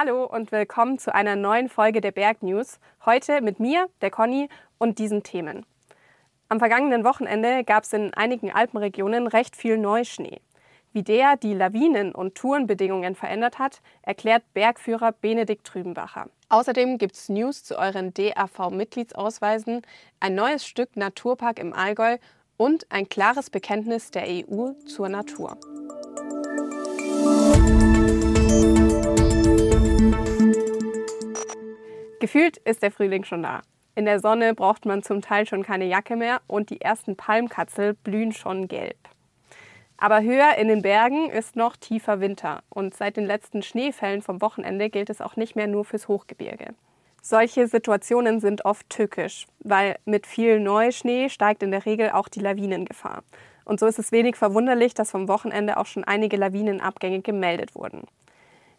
Hallo und willkommen zu einer neuen Folge der Berg News. Heute mit mir, der Conny und diesen Themen. Am vergangenen Wochenende gab es in einigen Alpenregionen recht viel Neuschnee. Wie der die Lawinen- und Tourenbedingungen verändert hat, erklärt Bergführer Benedikt Trübenbacher. Außerdem gibt es News zu euren DAV-Mitgliedsausweisen, ein neues Stück Naturpark im Allgäu und ein klares Bekenntnis der EU zur Natur. Gefühlt ist der Frühling schon da. In der Sonne braucht man zum Teil schon keine Jacke mehr und die ersten Palmkatzel blühen schon gelb. Aber höher in den Bergen ist noch tiefer Winter und seit den letzten Schneefällen vom Wochenende gilt es auch nicht mehr nur fürs Hochgebirge. Solche Situationen sind oft tückisch, weil mit viel Neuschnee steigt in der Regel auch die Lawinengefahr. Und so ist es wenig verwunderlich, dass vom Wochenende auch schon einige Lawinenabgänge gemeldet wurden.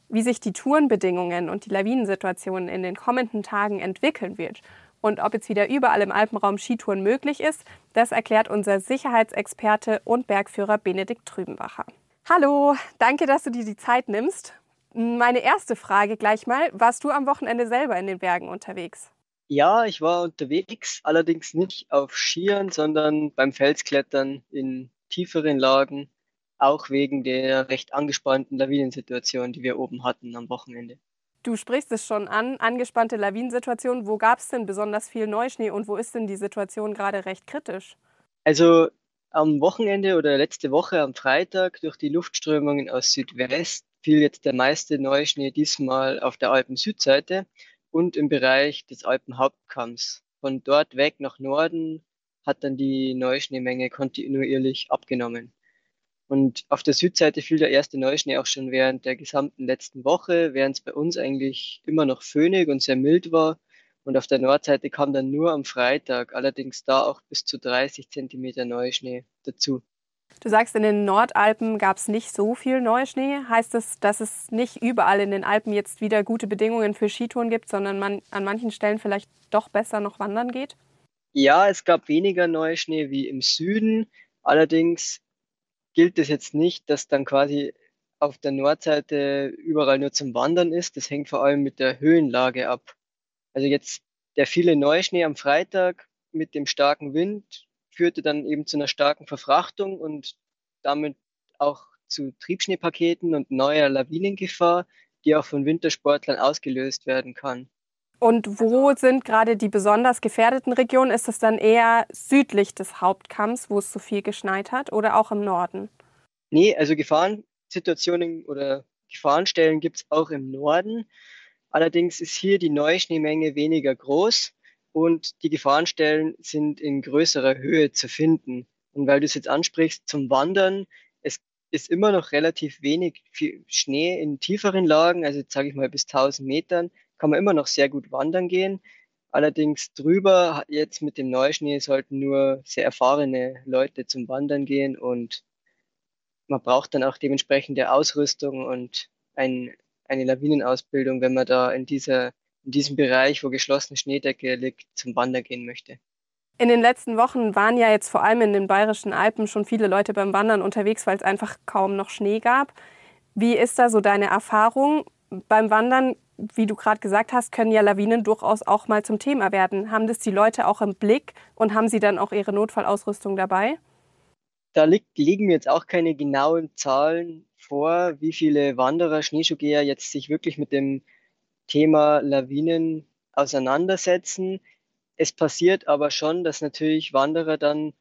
Wie sich die Tourenbedingungen und die Lawinensituation in den kommenden Tagen entwickeln wird und ob jetzt wieder überall im Alpenraum Skitouren möglich ist, das erklärt unser Sicherheitsexperte und Bergführer Benedikt Trübenbacher. Hallo, danke, dass du dir die Zeit nimmst. Meine erste Frage gleich mal, warst du am Wochenende selber in den Bergen unterwegs? Ja, ich war unterwegs, allerdings nicht auf Skiern, sondern beim Felsklettern in tieferen Lagen, auch wegen der recht angespannten Lawinensituation, die wir oben hatten am Wochenende. Du sprichst es schon an, angespannte Lawinensituation. Wo gab es denn besonders viel Neuschnee und wo ist denn die Situation gerade recht kritisch? Also am Wochenende oder letzte Woche am Freitag durch die Luftströmungen aus Südwest fiel jetzt der meiste Neuschnee diesmal auf der Alpen-Südseite und im Bereich des Alpenhauptkamms. Von dort weg nach Norden hat dann die Neuschneemenge kontinuierlich abgenommen. Und auf der Südseite fiel der erste Neuschnee auch schon während der gesamten letzten Woche, während es bei uns eigentlich immer noch föhnig und sehr mild war. Und auf der Nordseite kam dann nur am Freitag, allerdings da auch bis zu 30 Zentimeter Neuschnee dazu. Du sagst, in den Nordalpen gab es nicht so viel Neuschnee. Heißt das, dass es nicht überall in den Alpen jetzt wieder gute Bedingungen für Skitouren gibt, sondern man an manchen Stellen vielleicht doch besser noch wandern geht? Ja, es gab weniger Neuschnee wie im Süden. Allerdings gilt es jetzt nicht, dass dann quasi auf der Nordseite überall nur zum Wandern ist. Das hängt vor allem mit der Höhenlage ab. Also jetzt der viele Neuschnee am Freitag mit dem starken Wind führte dann eben zu einer starken Verfrachtung und damit auch zu Triebschneepaketen und neuer Lawinengefahr, die auch von Wintersportlern ausgelöst werden kann. Und wo sind gerade die besonders gefährdeten Regionen? Ist es dann eher südlich des Hauptkamms, wo es so viel geschneit hat, oder auch im Norden? Nee, also Gefahrensituationen oder Gefahrenstellen gibt es auch im Norden. Allerdings ist hier die Neuschneemenge weniger groß und die Gefahrenstellen sind in größerer Höhe zu finden. Und weil du es jetzt ansprichst, zum Wandern, es ist immer noch relativ wenig Schnee in tieferen Lagen, also jetzt sage ich mal bis 1000 Metern kann man immer noch sehr gut wandern gehen. Allerdings drüber, jetzt mit dem Neuschnee, sollten nur sehr erfahrene Leute zum Wandern gehen und man braucht dann auch dementsprechende Ausrüstung und ein, eine Lawinenausbildung, wenn man da in, dieser, in diesem Bereich, wo geschlossene Schneedecke liegt, zum Wandern gehen möchte. In den letzten Wochen waren ja jetzt vor allem in den bayerischen Alpen schon viele Leute beim Wandern unterwegs, weil es einfach kaum noch Schnee gab. Wie ist da so deine Erfahrung? Beim Wandern wie du gerade gesagt hast, können ja Lawinen durchaus auch mal zum Thema werden. Haben das die Leute auch im Blick und haben sie dann auch ihre Notfallausrüstung dabei? Da liegt, liegen mir jetzt auch keine genauen Zahlen vor, wie viele Wanderer, Schneeschuhgeher jetzt sich wirklich mit dem Thema Lawinen auseinandersetzen. Es passiert aber schon, dass natürlich Wanderer dann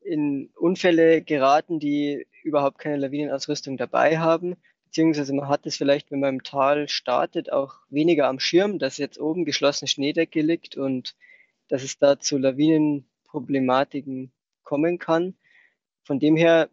in Unfälle geraten, die überhaupt keine Lawinenausrüstung dabei haben beziehungsweise man hat es vielleicht, wenn man im Tal startet, auch weniger am Schirm, dass jetzt oben geschlossene Schneedecke liegt und dass es da zu Lawinenproblematiken kommen kann. Von dem her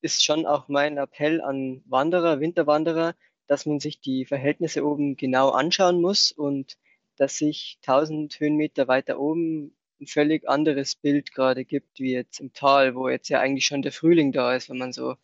ist schon auch mein Appell an Wanderer, Winterwanderer, dass man sich die Verhältnisse oben genau anschauen muss und dass sich 1000 Höhenmeter weiter oben ein völlig anderes Bild gerade gibt, wie jetzt im Tal, wo jetzt ja eigentlich schon der Frühling da ist, wenn man so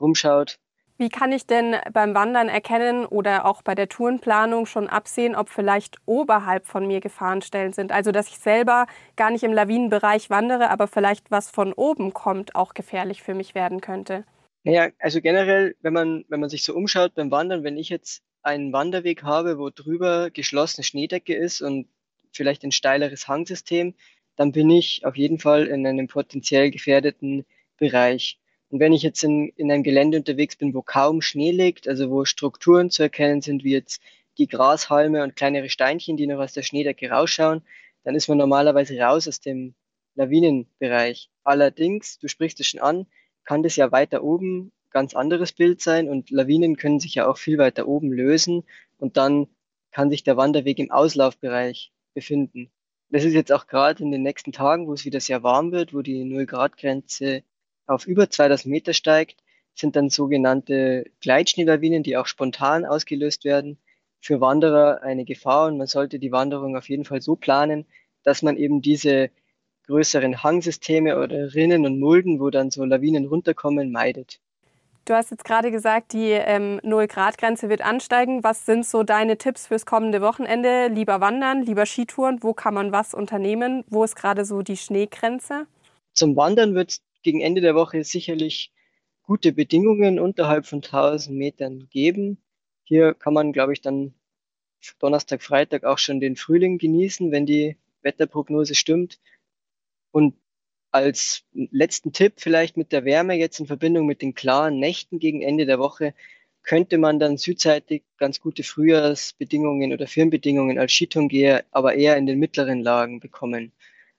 rumschaut. Wie kann ich denn beim Wandern erkennen oder auch bei der Tourenplanung schon absehen, ob vielleicht oberhalb von mir Gefahrenstellen sind? Also, dass ich selber gar nicht im Lawinenbereich wandere, aber vielleicht was von oben kommt, auch gefährlich für mich werden könnte. Naja, also generell, wenn man, wenn man sich so umschaut beim Wandern, wenn ich jetzt einen Wanderweg habe, wo drüber geschlossene Schneedecke ist und vielleicht ein steileres Hangsystem, dann bin ich auf jeden Fall in einem potenziell gefährdeten Bereich. Und wenn ich jetzt in, in einem Gelände unterwegs bin, wo kaum Schnee liegt, also wo Strukturen zu erkennen sind, wie jetzt die Grashalme und kleinere Steinchen, die noch aus der Schneedecke rausschauen, dann ist man normalerweise raus aus dem Lawinenbereich. Allerdings, du sprichst es schon an, kann das ja weiter oben ganz anderes Bild sein und Lawinen können sich ja auch viel weiter oben lösen und dann kann sich der Wanderweg im Auslaufbereich befinden. Das ist jetzt auch gerade in den nächsten Tagen, wo es wieder sehr warm wird, wo die Null-Grad-Grenze auf über 2000 Meter steigt, sind dann sogenannte Gleitschneelawinen, die auch spontan ausgelöst werden, für Wanderer eine Gefahr und man sollte die Wanderung auf jeden Fall so planen, dass man eben diese größeren Hangsysteme oder Rinnen und Mulden, wo dann so Lawinen runterkommen, meidet. Du hast jetzt gerade gesagt, die ähm, Null-Grad-Grenze wird ansteigen. Was sind so deine Tipps fürs kommende Wochenende? Lieber wandern, lieber Skitouren? Wo kann man was unternehmen? Wo ist gerade so die Schneegrenze? Zum Wandern wird es gegen Ende der Woche sicherlich gute Bedingungen unterhalb von 1000 Metern geben. Hier kann man, glaube ich, dann Donnerstag, Freitag auch schon den Frühling genießen, wenn die Wetterprognose stimmt. Und als letzten Tipp vielleicht mit der Wärme jetzt in Verbindung mit den klaren Nächten gegen Ende der Woche könnte man dann südseitig ganz gute Frühjahrsbedingungen oder Firnbedingungen als Skitourengeher, aber eher in den mittleren Lagen bekommen.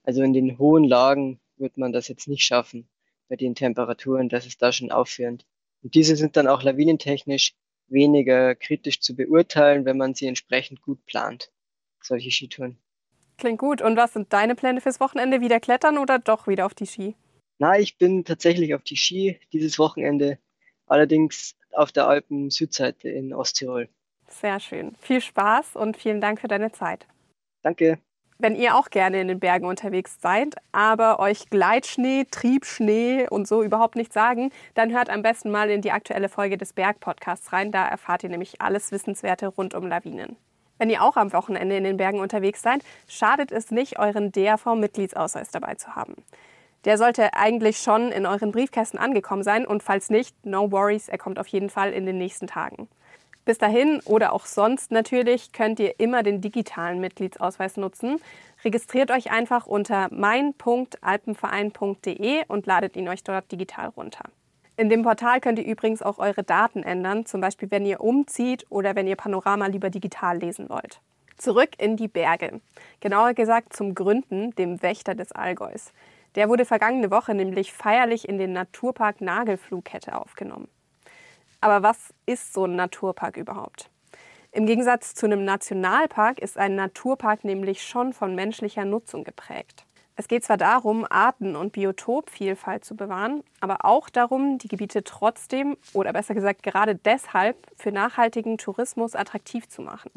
Also in den hohen Lagen wird man das jetzt nicht schaffen bei den Temperaturen, das ist da schon aufführend. Und diese sind dann auch lawinentechnisch weniger kritisch zu beurteilen, wenn man sie entsprechend gut plant, solche Skitouren. Klingt gut. Und was sind deine Pläne fürs Wochenende? Wieder klettern oder doch wieder auf die Ski? Na, ich bin tatsächlich auf die Ski dieses Wochenende, allerdings auf der Alpen-Südseite in Osttirol. Sehr schön. Viel Spaß und vielen Dank für deine Zeit. Danke. Wenn ihr auch gerne in den Bergen unterwegs seid, aber euch Gleitschnee, Triebschnee und so überhaupt nicht sagen, dann hört am besten mal in die aktuelle Folge des Berg-Podcasts rein. Da erfahrt ihr nämlich alles Wissenswerte rund um Lawinen. Wenn ihr auch am Wochenende in den Bergen unterwegs seid, schadet es nicht, euren DAV-Mitgliedsausweis dabei zu haben. Der sollte eigentlich schon in euren Briefkästen angekommen sein und falls nicht, no worries, er kommt auf jeden Fall in den nächsten Tagen. Bis dahin oder auch sonst natürlich könnt ihr immer den digitalen Mitgliedsausweis nutzen. Registriert euch einfach unter mein.alpenverein.de und ladet ihn euch dort digital runter. In dem Portal könnt ihr übrigens auch eure Daten ändern, zum Beispiel wenn ihr umzieht oder wenn ihr Panorama lieber digital lesen wollt. Zurück in die Berge. Genauer gesagt zum Gründen, dem Wächter des Allgäus. Der wurde vergangene Woche nämlich feierlich in den Naturpark Nagelflughette aufgenommen. Aber was ist so ein Naturpark überhaupt? Im Gegensatz zu einem Nationalpark ist ein Naturpark nämlich schon von menschlicher Nutzung geprägt. Es geht zwar darum, Arten- und Biotopvielfalt zu bewahren, aber auch darum, die Gebiete trotzdem oder besser gesagt gerade deshalb für nachhaltigen Tourismus attraktiv zu machen.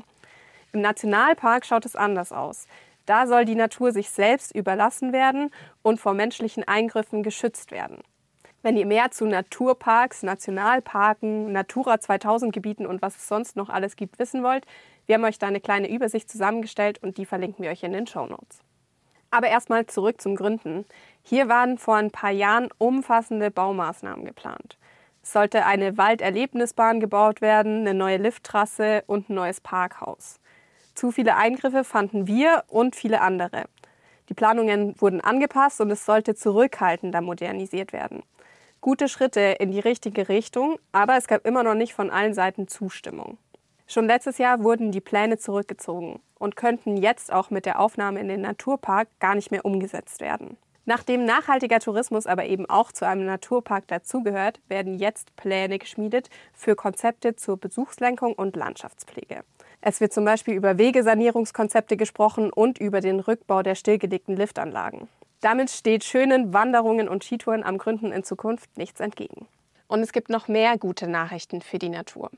Im Nationalpark schaut es anders aus. Da soll die Natur sich selbst überlassen werden und vor menschlichen Eingriffen geschützt werden. Wenn ihr mehr zu Naturparks, Nationalparken, Natura 2000 Gebieten und was es sonst noch alles gibt wissen wollt, wir haben euch da eine kleine Übersicht zusammengestellt und die verlinken wir euch in den Show Notes. Aber erstmal zurück zum Gründen. Hier waren vor ein paar Jahren umfassende Baumaßnahmen geplant. Es sollte eine Walderlebnisbahn gebaut werden, eine neue Lifttrasse und ein neues Parkhaus. Zu viele Eingriffe fanden wir und viele andere. Die Planungen wurden angepasst und es sollte zurückhaltender modernisiert werden. Gute Schritte in die richtige Richtung, aber es gab immer noch nicht von allen Seiten Zustimmung. Schon letztes Jahr wurden die Pläne zurückgezogen und könnten jetzt auch mit der Aufnahme in den Naturpark gar nicht mehr umgesetzt werden. Nachdem nachhaltiger Tourismus aber eben auch zu einem Naturpark dazugehört, werden jetzt Pläne geschmiedet für Konzepte zur Besuchslenkung und Landschaftspflege. Es wird zum Beispiel über Wegesanierungskonzepte gesprochen und über den Rückbau der stillgelegten Liftanlagen. Damit steht schönen Wanderungen und Skitouren am Gründen in Zukunft nichts entgegen. Und es gibt noch mehr gute Nachrichten für die Natur.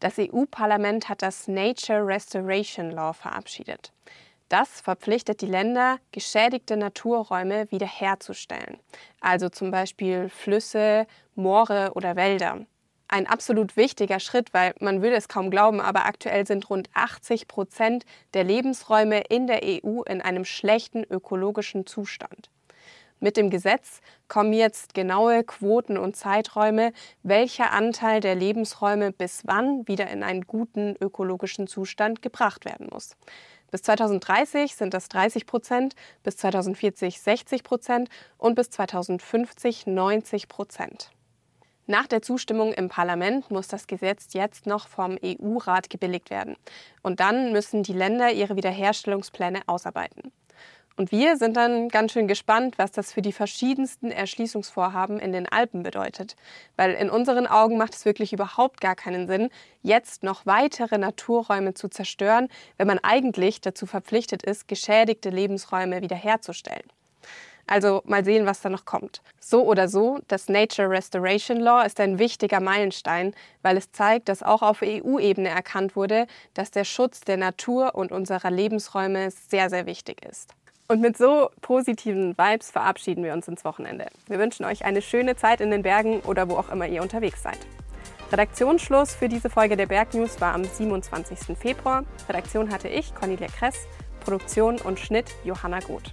Das EU-Parlament hat das Nature Restoration Law verabschiedet. Das verpflichtet die Länder, geschädigte Naturräume wiederherzustellen, also zum Beispiel Flüsse, Moore oder Wälder. Ein absolut wichtiger Schritt, weil man würde es kaum glauben, aber aktuell sind rund 80 Prozent der Lebensräume in der EU in einem schlechten ökologischen Zustand. Mit dem Gesetz kommen jetzt genaue Quoten und Zeiträume, welcher Anteil der Lebensräume bis wann wieder in einen guten ökologischen Zustand gebracht werden muss. Bis 2030 sind das 30 Prozent, bis 2040 60 Prozent und bis 2050 90 Prozent. Nach der Zustimmung im Parlament muss das Gesetz jetzt noch vom EU-Rat gebilligt werden. Und dann müssen die Länder ihre Wiederherstellungspläne ausarbeiten. Und wir sind dann ganz schön gespannt, was das für die verschiedensten Erschließungsvorhaben in den Alpen bedeutet. Weil in unseren Augen macht es wirklich überhaupt gar keinen Sinn, jetzt noch weitere Naturräume zu zerstören, wenn man eigentlich dazu verpflichtet ist, geschädigte Lebensräume wiederherzustellen. Also mal sehen, was da noch kommt. So oder so, das Nature Restoration Law ist ein wichtiger Meilenstein, weil es zeigt, dass auch auf EU-Ebene erkannt wurde, dass der Schutz der Natur und unserer Lebensräume sehr, sehr wichtig ist. Und mit so positiven Vibes verabschieden wir uns ins Wochenende. Wir wünschen euch eine schöne Zeit in den Bergen oder wo auch immer ihr unterwegs seid. Redaktionsschluss für diese Folge der Bergnews war am 27. Februar. Redaktion hatte ich, Cornelia Kress, Produktion und Schnitt Johanna Goth.